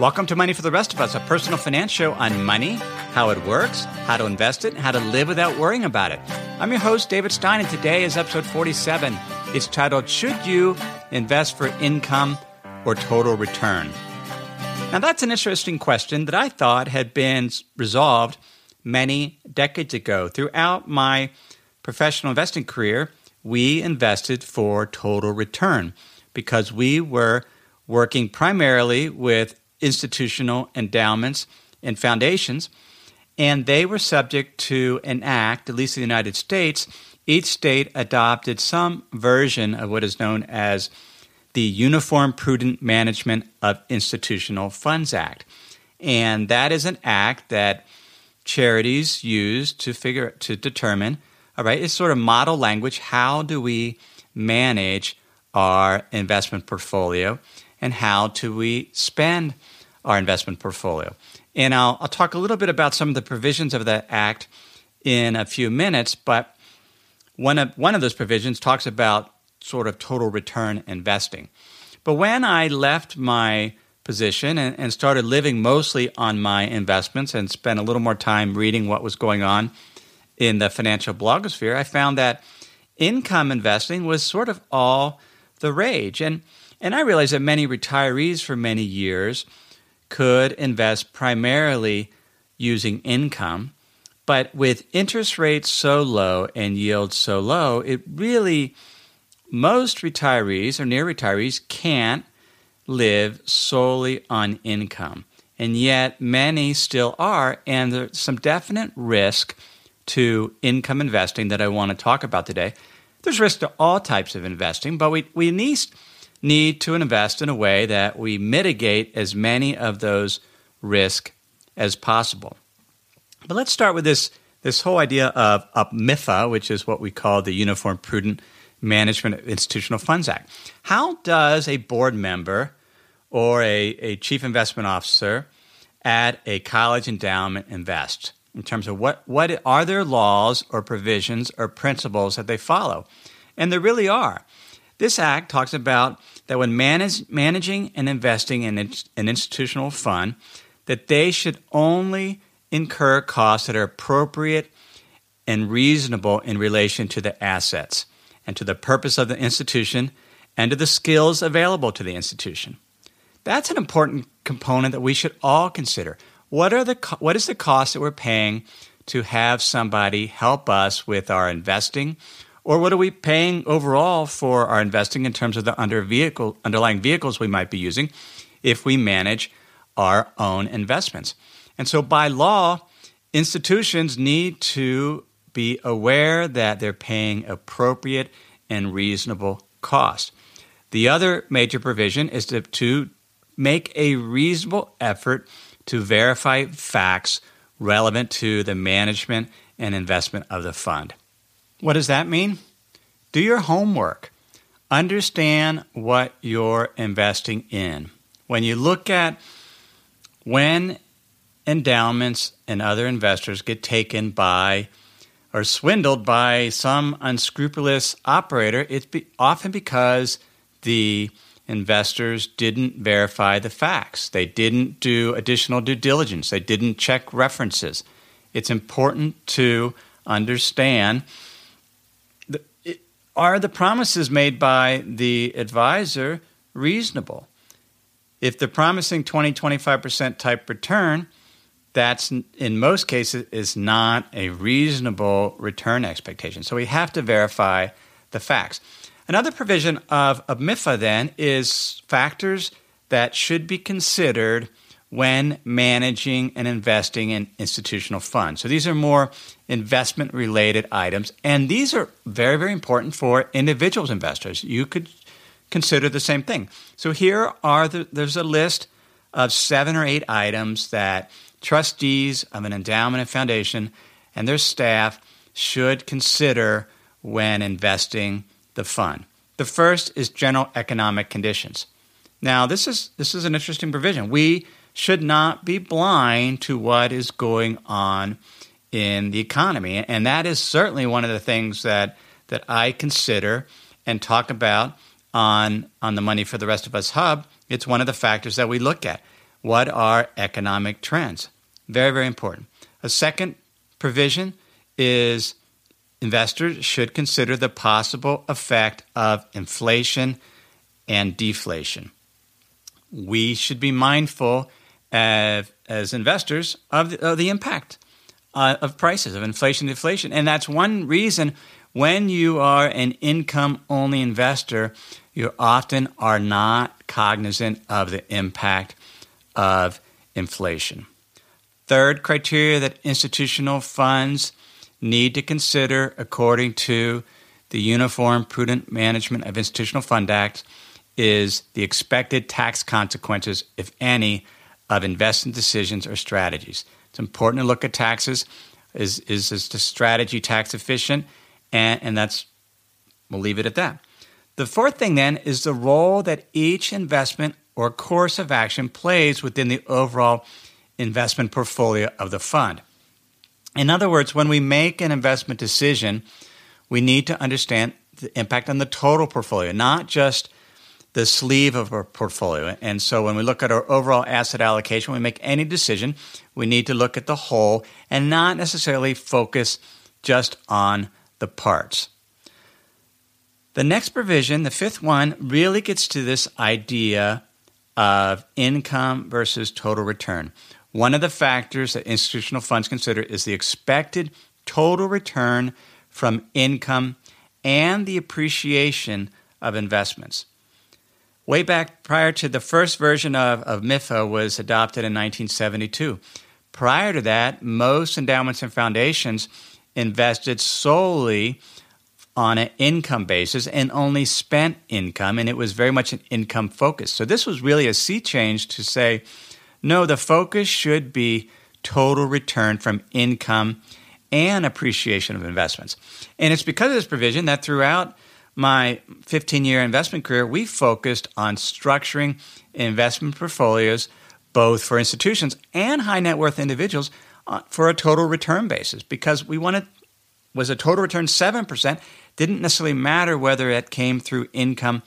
Welcome to Money for the Rest of Us, a personal finance show on money, how it works, how to invest it, how to live without worrying about it. I'm your host, David Stein, and today is episode 47. It's titled Should You Invest for Income or Total Return? Now, that's an interesting question that I thought had been resolved many decades ago. Throughout my professional investing career, we invested for total return because we were working primarily with institutional endowments and foundations, and they were subject to an act, at least in the United States. Each state adopted some version of what is known as the Uniform Prudent Management of Institutional Funds Act. And that is an act that charities use to figure to determine, all right, it's sort of model language. How do we manage our investment portfolio and how do we spend our investment portfolio. And I'll, I'll talk a little bit about some of the provisions of that act in a few minutes, but one of, one of those provisions talks about sort of total return investing. But when I left my position and, and started living mostly on my investments and spent a little more time reading what was going on in the financial blogosphere, I found that income investing was sort of all the rage. And, and I realize that many retirees for many years could invest primarily using income. But with interest rates so low and yields so low, it really, most retirees or near retirees can't live solely on income. And yet, many still are, and there's some definite risk to income investing that I want to talk about today. There's risk to all types of investing, but we, we need need to invest in a way that we mitigate as many of those risks as possible. But let's start with this, this whole idea of UPMIFA, which is what we call the Uniform Prudent Management of Institutional Funds Act. How does a board member or a, a chief investment officer at a college endowment invest? In terms of what, what are their laws or provisions or principles that they follow? And there really are. This act talks about that when manage, managing and investing in an institutional fund, that they should only incur costs that are appropriate and reasonable in relation to the assets and to the purpose of the institution and to the skills available to the institution. That's an important component that we should all consider. What are the what is the cost that we're paying to have somebody help us with our investing or what are we paying overall for our investing in terms of the under vehicle, underlying vehicles we might be using if we manage our own investments? And so, by law, institutions need to be aware that they're paying appropriate and reasonable cost. The other major provision is to, to make a reasonable effort to verify facts relevant to the management and investment of the fund. What does that mean? Do your homework. Understand what you're investing in. When you look at when endowments and other investors get taken by or swindled by some unscrupulous operator, it's be, often because the investors didn't verify the facts. They didn't do additional due diligence. They didn't check references. It's important to understand are the promises made by the advisor reasonable? If they're promising 20, 25% type return, that's in most cases is not a reasonable return expectation. So we have to verify the facts. Another provision of, of MIFA then is factors that should be considered when managing and investing in institutional funds. So these are more investment related items, and these are very, very important for individuals investors. You could consider the same thing. So here are the, there's a list of seven or eight items that trustees of an endowment and foundation and their staff should consider when investing the fund. The first is general economic conditions. Now, this is this is an interesting provision. We should not be blind to what is going on in the economy. And that is certainly one of the things that, that I consider and talk about on, on the Money for the Rest of Us Hub. It's one of the factors that we look at. what are economic trends? Very, very important. A second provision is investors should consider the possible effect of inflation and deflation. We should be mindful as, as investors of the, of the impact uh, of prices, of inflation deflation. And that's one reason when you are an income only investor, you often are not cognizant of the impact of inflation. Third criteria that institutional funds need to consider according to the Uniform Prudent Management of Institutional Fund Act is the expected tax consequences, if any, of investment decisions or strategies. It's important to look at taxes. Is, is, is the strategy tax efficient? And, and that's, we'll leave it at that. The fourth thing then is the role that each investment or course of action plays within the overall investment portfolio of the fund. In other words, when we make an investment decision, we need to understand the impact on the total portfolio, not just the sleeve of our portfolio. And so when we look at our overall asset allocation, when we make any decision, we need to look at the whole and not necessarily focus just on the parts. The next provision, the fifth one, really gets to this idea of income versus total return. One of the factors that institutional funds consider is the expected total return from income and the appreciation of investments. Way back prior to the first version of, of MIFA was adopted in 1972. Prior to that, most endowments and foundations invested solely on an income basis and only spent income, and it was very much an income focus. So this was really a sea change to say, no, the focus should be total return from income and appreciation of investments. And it's because of this provision that throughout my 15 year investment career, we focused on structuring investment portfolios both for institutions and high net worth individuals uh, for a total return basis because we wanted was a total return 7% didn't necessarily matter whether it came through income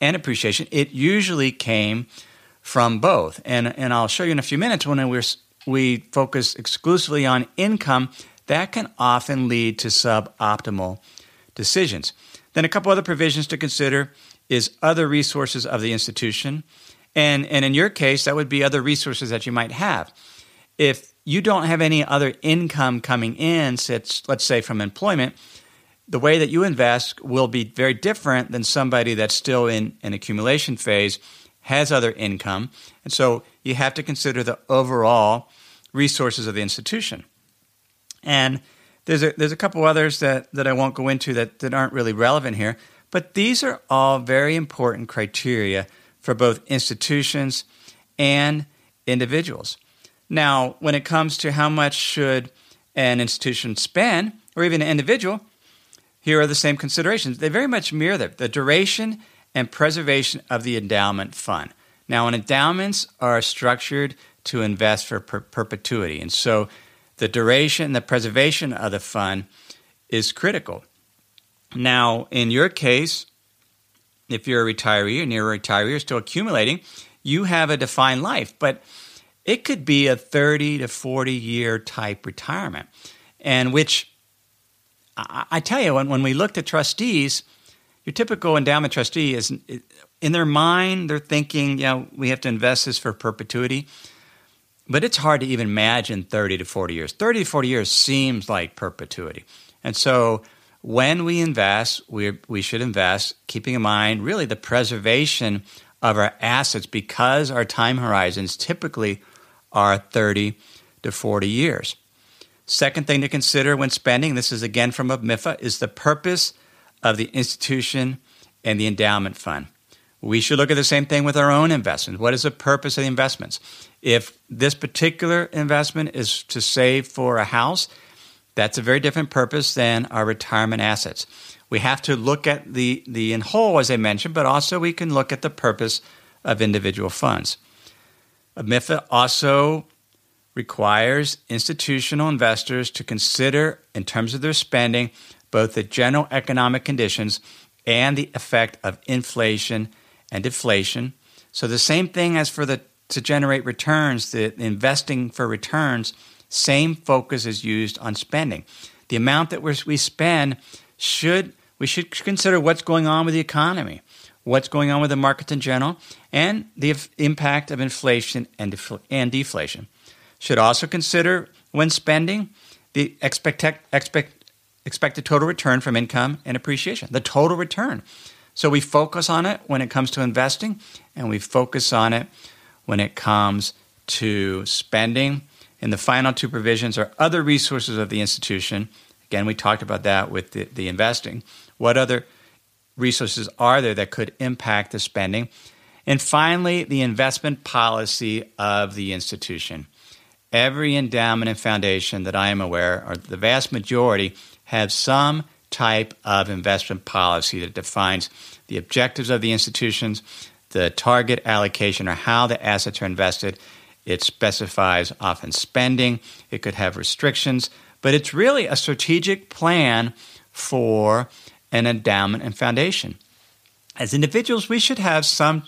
and appreciation. It usually came from both. And and I'll show you in a few minutes when we we focus exclusively on income that can often lead to suboptimal decisions then a couple other provisions to consider is other resources of the institution and, and in your case, that would be other resources that you might have. If you don't have any other income coming in, let's say from employment, the way that you invest will be very different than somebody that's still in an accumulation phase, has other income. And so you have to consider the overall resources of the institution. And there's a, there's a couple others that, that I won't go into that, that aren't really relevant here, but these are all very important criteria for both institutions and individuals. Now, when it comes to how much should an institution spend, or even an individual, here are the same considerations. They very much mirror the, the duration and preservation of the endowment fund. Now, endowments are structured to invest for per- perpetuity, and so the duration, the preservation of the fund is critical. Now, in your case, if you're a retiree and you're a retiree, you're still accumulating, you have a defined life. But it could be a 30 to 40 year type retirement. And which I, I tell you, when, when we looked at trustees, your typical endowment trustee is in their mind, they're thinking, you know, we have to invest this for perpetuity. But it's hard to even imagine 30 to 40 years. 30 to 40 years seems like perpetuity. And so when we invest, we, we should invest keeping in mind really the preservation of our assets because our time horizons typically are 30 to 40 years. Second thing to consider when spending, this is again from a MIFA, is the purpose of the institution and the endowment fund. We should look at the same thing with our own investments. What is the purpose of the investments? If this particular investment is to save for a house, that's a very different purpose than our retirement assets. We have to look at the, the in whole, as I mentioned, but also we can look at the purpose of individual funds. MIFA also requires institutional investors to consider, in terms of their spending, both the general economic conditions and the effect of inflation and deflation. So, the same thing as for the to generate returns, the investing for returns, same focus is used on spending. The amount that we spend should we should consider what's going on with the economy, what's going on with the markets in general, and the impact of inflation and, defl- and deflation. Should also consider when spending the expect, expect, expected total return from income and appreciation, the total return. So we focus on it when it comes to investing, and we focus on it when it comes to spending. And the final two provisions are other resources of the institution. Again, we talked about that with the, the investing. What other resources are there that could impact the spending? And finally, the investment policy of the institution. Every endowment and foundation that I am aware, or the vast majority, have some type of investment policy that defines the objectives of the institutions, the target allocation, or how the assets are invested. It specifies often spending, it could have restrictions, but it's really a strategic plan for an endowment and foundation. As individuals, we should have some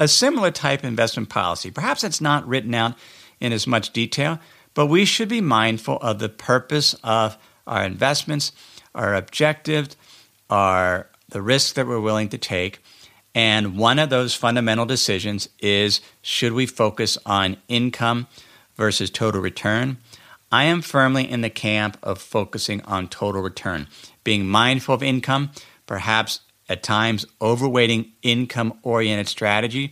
a similar type of investment policy. Perhaps it's not written out in as much detail, but we should be mindful of the purpose of our investments, our objectives, our the risks that we're willing to take. And one of those fundamental decisions is should we focus on income versus total return? I am firmly in the camp of focusing on total return, being mindful of income, perhaps at times overweighting income oriented strategy.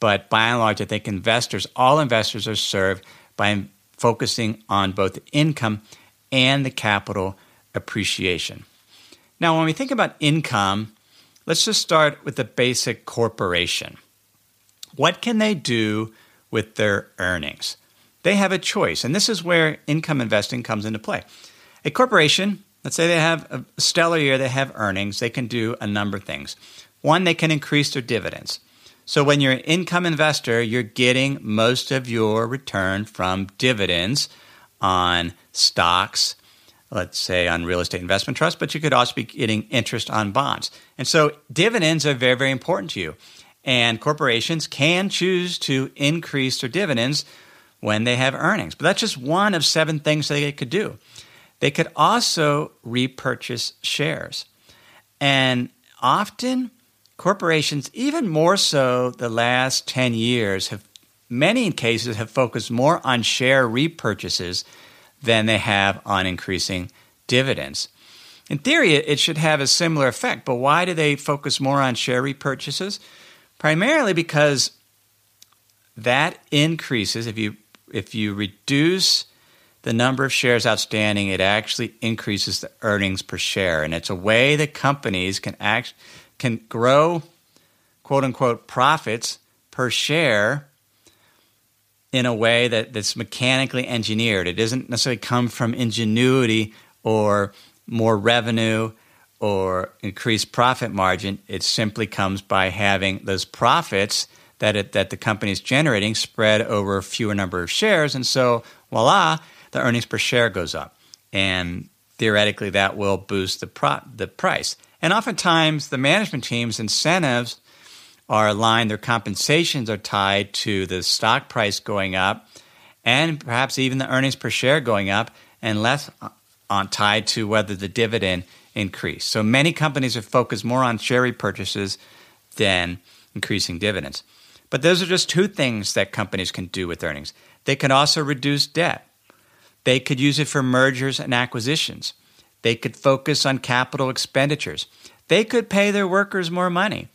But by and large, I think investors, all investors, are served by focusing on both income and the capital appreciation. Now, when we think about income, let's just start with the basic corporation. What can they do with their earnings? They have a choice, and this is where income investing comes into play. A corporation Let's say they have a stellar year, they have earnings, they can do a number of things. One, they can increase their dividends. So when you're an income investor, you're getting most of your return from dividends on stocks, let's say on real estate investment trusts, but you could also be getting interest on bonds. And so dividends are very, very important to you. And corporations can choose to increase their dividends when they have earnings. But that's just one of seven things they could do. They could also repurchase shares. And often, corporations, even more so the last 10 years, have many cases have focused more on share repurchases than they have on increasing dividends. In theory, it should have a similar effect, but why do they focus more on share repurchases? Primarily because that increases if you if you reduce the number of shares outstanding, it actually increases the earnings per share. And it's a way that companies can act can grow quote unquote profits per share in a way that, that's mechanically engineered. It doesn't necessarily come from ingenuity or more revenue or increased profit margin. It simply comes by having those profits that it, that the company is generating spread over a fewer number of shares. And so, voila, the earnings per share goes up. And theoretically, that will boost the, pro- the price. And oftentimes, the management team's incentives are aligned, their compensations are tied to the stock price going up and perhaps even the earnings per share going up and less on tied to whether the dividend increased. So many companies are focused more on share repurchases than increasing dividends. But those are just two things that companies can do with earnings. They can also reduce debt. They could use it for mergers and acquisitions. They could focus on capital expenditures. They could pay their workers more money.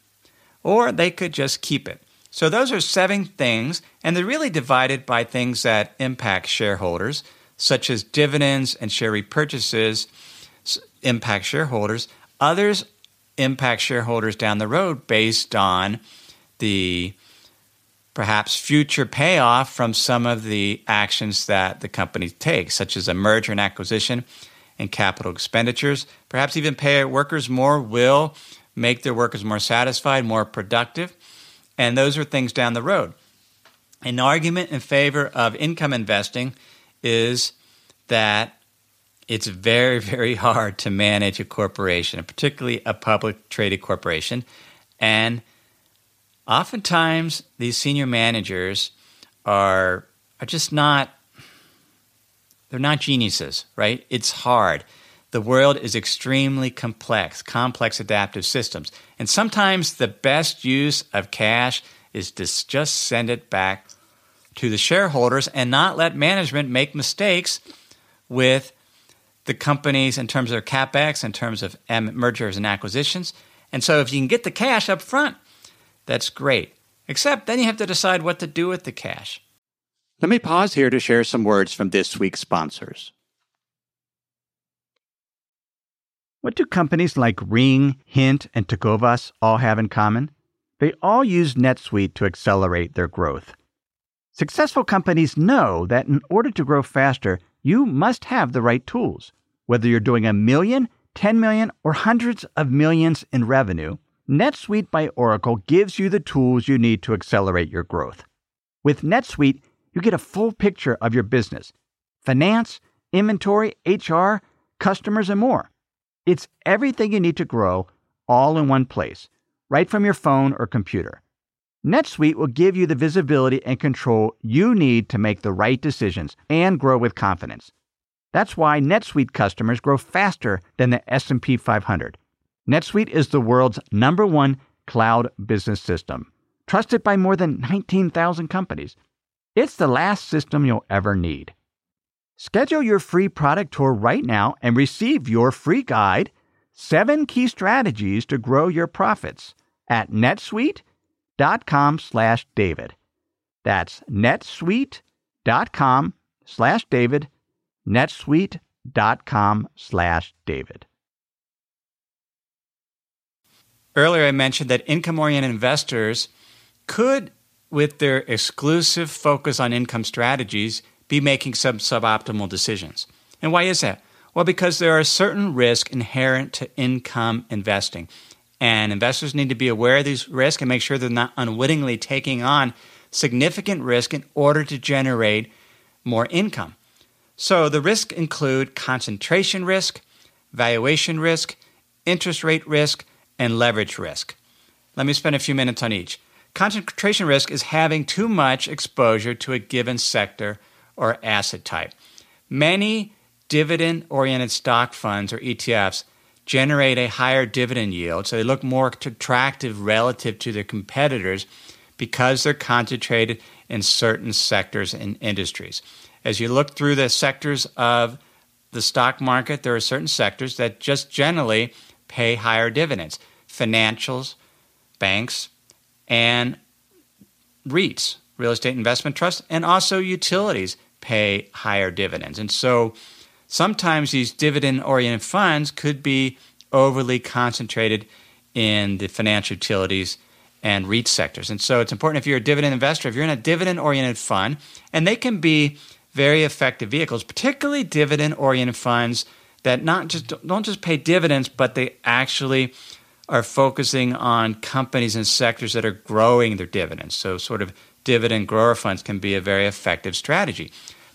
Or they could just keep it. So those are seven things, and they're really divided by things that impact shareholders, such as dividends and share repurchases impact shareholders. Others impact shareholders down the road based on the perhaps future payoff from some of the actions that the company takes, such as a merger and acquisition and capital expenditures. Perhaps even pay workers more will make their workers more satisfied, more productive, and those are things down the road. An argument in favor of income investing is that it's very, very hard to manage a corporation, particularly a public traded corporation, and Oftentimes, these senior managers are are just not they're not geniuses, right? It's hard. The world is extremely complex, complex adaptive systems. And sometimes the best use of cash is to just send it back to the shareholders and not let management make mistakes with the companies in terms of capex, in terms of um, mergers and acquisitions. And so, if you can get the cash up front, that's great. Except then you have to decide what to do with the cash. Let me pause here to share some words from this week's sponsors. What do companies like Ring, Hint, and Tecovas all have in common? They all use NetSuite to accelerate their growth. Successful companies know that in order to grow faster, you must have the right tools. Whether you're doing a million, 10 million, or hundreds of millions in revenue, NetSuite by Oracle gives you the tools you need to accelerate your growth. With NetSuite, you get a full picture of your business finance, inventory, HR, customers, and more. It's everything you need to grow all in one place, right from your phone or computer. NetSuite will give you the visibility and control you need to make the right decisions and grow with confidence. That's why NetSuite customers grow faster than the S&P 500. NetSuite is the world's number 1 cloud business system, trusted by more than 19,000 companies. It's the last system you'll ever need. Schedule your free product tour right now and receive your free guide, 7 key strategies to grow your profits at netsuite.com slash David. That's netsuite.com slash David, netsuite.com slash David. Earlier, I mentioned that income oriented investors could, with their exclusive focus on income strategies, be making some suboptimal decisions. And why is that? Well, because there are certain risks inherent to income investing. And investors need to be aware of these risks and make sure they're not unwittingly taking on significant risk in order to generate more income. So the risks include concentration risk, valuation risk, interest rate risk, and leverage risk. Let me spend a few minutes on each. Concentration risk is having too much exposure to a given sector or asset type. Many dividend oriented stock funds or ETFs generate a higher dividend yield, so they look more attractive relative to their competitors because they're concentrated in certain sectors and industries. As you look through the sectors of the stock market, there are certain sectors that just generally pay higher dividends financials, banks, and REITs, real estate investment trusts, and also utilities pay higher dividends. And so sometimes these dividend oriented funds could be overly concentrated in the financial utilities and REIT sectors. And so it's important if you're a dividend investor, if you're in a dividend oriented fund, and they can be very effective vehicles, particularly dividend oriented funds that not just don't just pay dividends, but they actually are focusing on companies and sectors that are growing their dividends. So sort of dividend grower funds can be a very effective strategy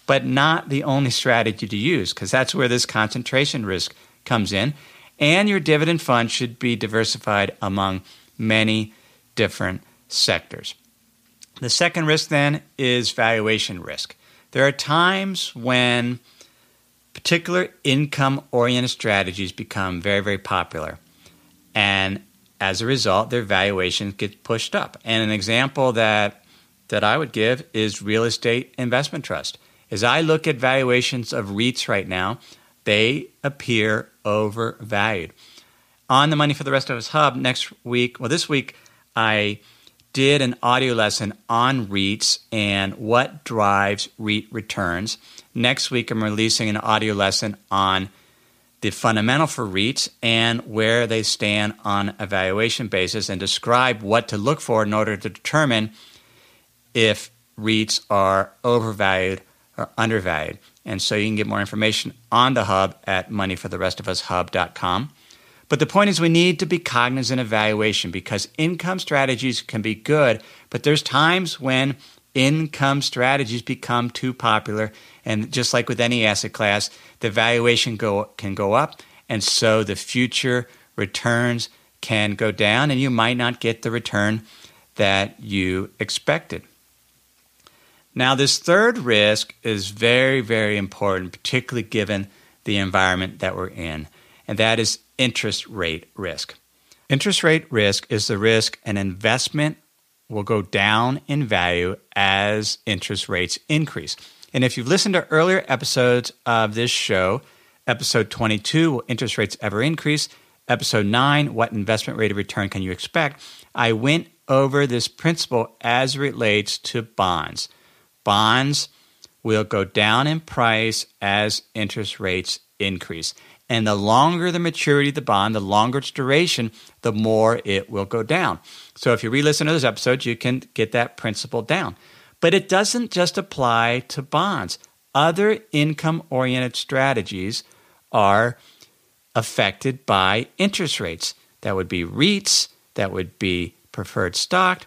but not the only strategy to use because that's where this concentration risk comes in. And your dividend fund should be diversified among many different sectors. The second risk then is valuation risk. There are times when particular income oriented strategies become very, very popular. And as a result, their valuations get pushed up. And an example that, that I would give is real estate investment trust. As I look at valuations of REITs right now, they appear overvalued. On the Money for the Rest of Us Hub next week, well, this week, I did an audio lesson on REITs and what drives REIT returns. Next week, I'm releasing an audio lesson on the fundamental for REITs and where they stand on a valuation basis and describe what to look for in order to determine if REITs are overvalued or undervalued. And so you can get more information on the hub at moneyfortherestofus.hub.com. But the point is, we need to be cognizant of valuation because income strategies can be good, but there's times when income strategies become too popular. And just like with any asset class, the valuation go, can go up, and so the future returns can go down, and you might not get the return that you expected. Now, this third risk is very, very important, particularly given the environment that we're in, and that is interest rate risk. Interest rate risk is the risk an investment will go down in value as interest rates increase. And if you've listened to earlier episodes of this show, episode 22, Will Interest Rates Ever Increase? Episode 9, What Investment Rate of Return Can You Expect? I went over this principle as relates to bonds bonds will go down in price as interest rates increase. And the longer the maturity of the bond, the longer its duration, the more it will go down. So if you re listen to those episodes, you can get that principle down. But it doesn't just apply to bonds, other income oriented strategies are affected by interest rates. That would be REITs, that would be preferred stock,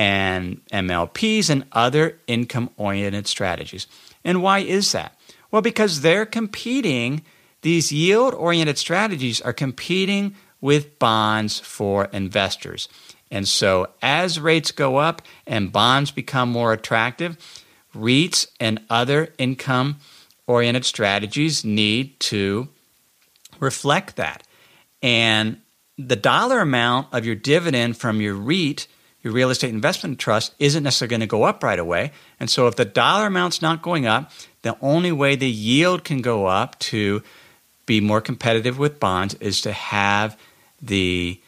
and MLPs and other income oriented strategies. And why is that? Well, because they're competing, these yield oriented strategies are competing with bonds for investors. And so, as rates go up and bonds become more attractive, REITs and other income oriented strategies need to reflect that. And the dollar amount of your dividend from your REIT your real estate investment trust isn't necessarily going to go up right away. And so if the dollar amount's not going up, the only way the yield can go up to be more competitive with bonds is to have the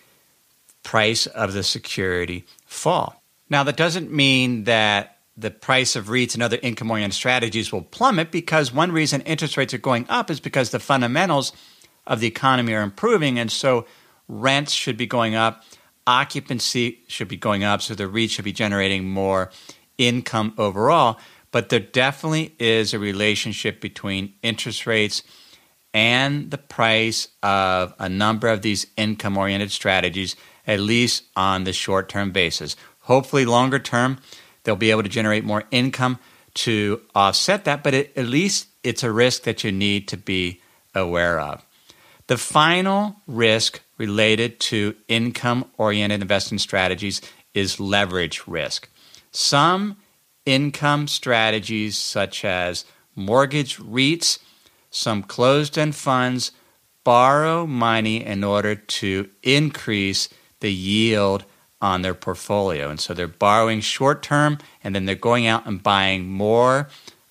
price of the security fall. Now, that doesn't mean that the price of REITs and other income oriented strategies will plummet because one reason interest rates are going up is because the fundamentals of the economy are improving. And so rents should be going up occupancy should be going up, so the REIT should be generating more income overall. But there definitely is a relationship between interest rates and the price of a number of these income oriented strategies, at least on the short term basis. Hopefully, longer term, they'll be able to generate more income to offset that, but it, at least it's a risk that you need to be aware of. The final risk related to income oriented investing strategies is leverage risk. Some income strategies, such as mortgage REITs, some closed end funds, borrow money in order to increase the yield on their portfolio. And so they're borrowing short term and then they're going out and buying more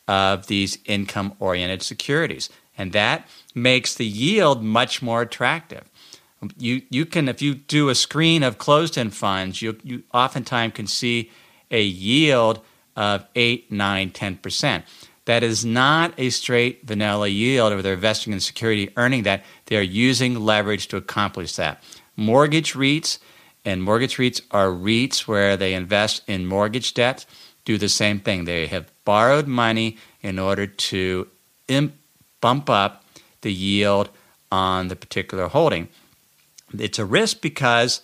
of these income oriented securities. And that makes the yield much more attractive. You you can if you do a screen of closed-end funds, you you oftentimes can see a yield of 8, 9, 10%. That is not a straight vanilla yield where they're investing in security earning that. They are using leverage to accomplish that. Mortgage REITs and mortgage REITs are REITs where they invest in mortgage debt, do the same thing. They have borrowed money in order to imp- bump up the yield on the particular holding. It's a risk because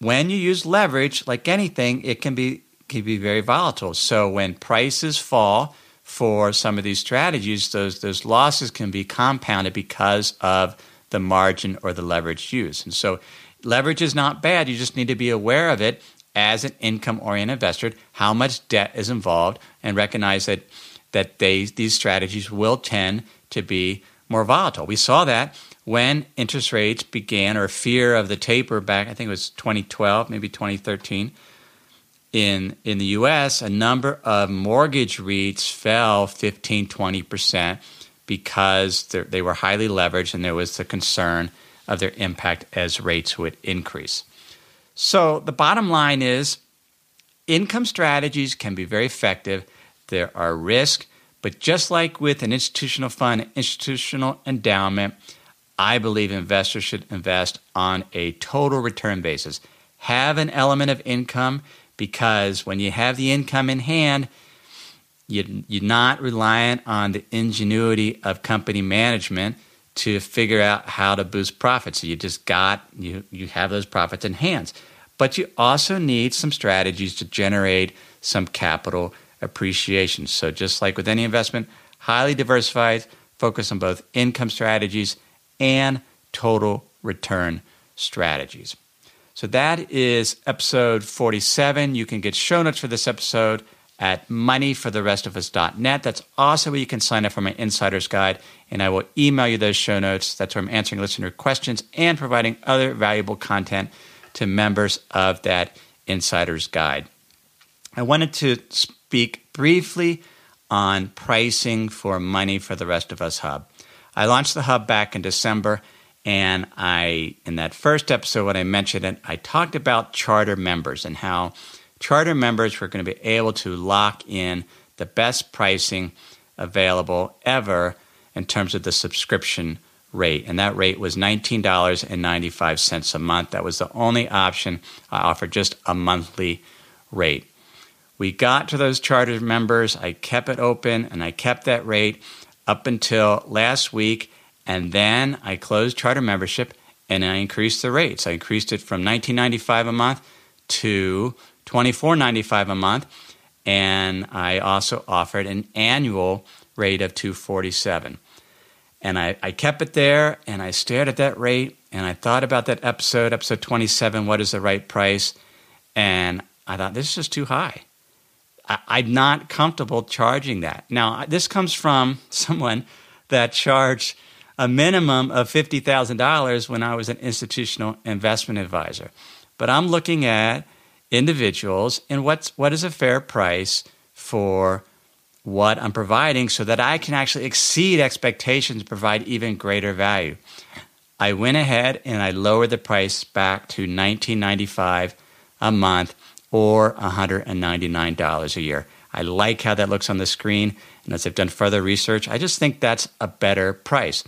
when you use leverage, like anything, it can be can be very volatile. So when prices fall for some of these strategies, those those losses can be compounded because of the margin or the leverage used. And so leverage is not bad. You just need to be aware of it as an income oriented investor, how much debt is involved, and recognize that that they, these strategies will tend to be more volatile. We saw that when interest rates began, or fear of the taper back, I think it was 2012, maybe 2013, in, in the US, a number of mortgage REITs fell 15, 20% because they were highly leveraged and there was the concern of their impact as rates would increase. So the bottom line is income strategies can be very effective. There are risks, but just like with an institutional fund, institutional endowment, I believe investors should invest on a total return basis. Have an element of income because when you have the income in hand, you, you're not reliant on the ingenuity of company management to figure out how to boost profits. So you just got you you have those profits in hands. But you also need some strategies to generate some capital appreciation. So just like with any investment, highly diversified, focus on both income strategies and total return strategies. So that is episode 47. You can get show notes for this episode at moneyfortherestofus.net. That's also where you can sign up for my insider's guide, and I will email you those show notes. That's where I'm answering listener questions and providing other valuable content to members of that insider's guide. I wanted to speak briefly on pricing for Money for the Rest of Us Hub. I launched the hub back in December, and I, in that first episode when I mentioned it, I talked about charter members and how charter members were going to be able to lock in the best pricing available ever in terms of the subscription rate. And that rate was $19.95 a month. That was the only option I offered, just a monthly rate. We got to those charter members. I kept it open and I kept that rate up until last week. And then I closed charter membership and I increased the rates. I increased it from $19.95 a month to $24.95 a month. And I also offered an annual rate of 247 and I, I kept it there and I stared at that rate and I thought about that episode, episode 27, what is the right price? And I thought, this is just too high. I, am not comfortable charging that. Now, this comes from someone that charged a minimum of $50,000 when I was an institutional investment advisor. But I'm looking at individuals and what's, what is a fair price for what I'm providing so that I can actually exceed expectations and provide even greater value. I went ahead and I lowered the price back to $19.95 a month or $199 a year. I like how that looks on the screen, and as I've done further research, I just think that's a better price.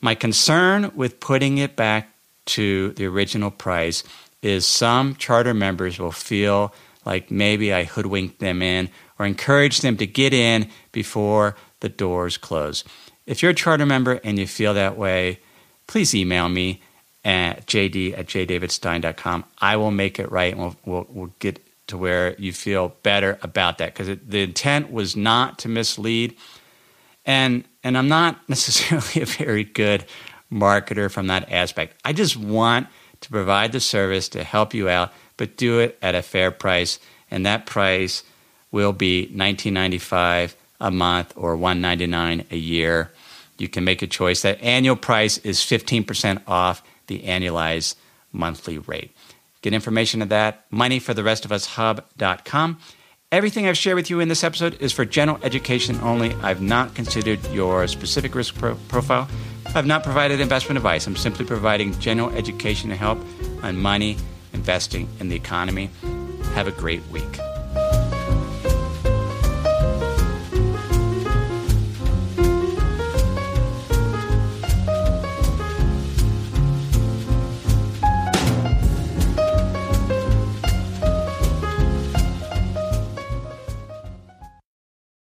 My concern with putting it back to the original price is some charter members will feel like maybe I hoodwinked them in or encouraged them to get in before the doors close. If you're a charter member and you feel that way, please email me at jd at jdavidstein.com. I will make it right and we'll, we'll, we'll get to where you feel better about that because the intent was not to mislead. And, and I'm not necessarily a very good marketer from that aspect. I just want to provide the service to help you out, but do it at a fair price. And that price will be $19.95 a month or 199 a year. You can make a choice. That annual price is 15% off the annualized monthly rate. Get information on that, moneyfortherestofus.hub.com. Everything I've shared with you in this episode is for general education only. I've not considered your specific risk pro- profile. I've not provided investment advice. I'm simply providing general education and help on money, investing, in the economy. Have a great week.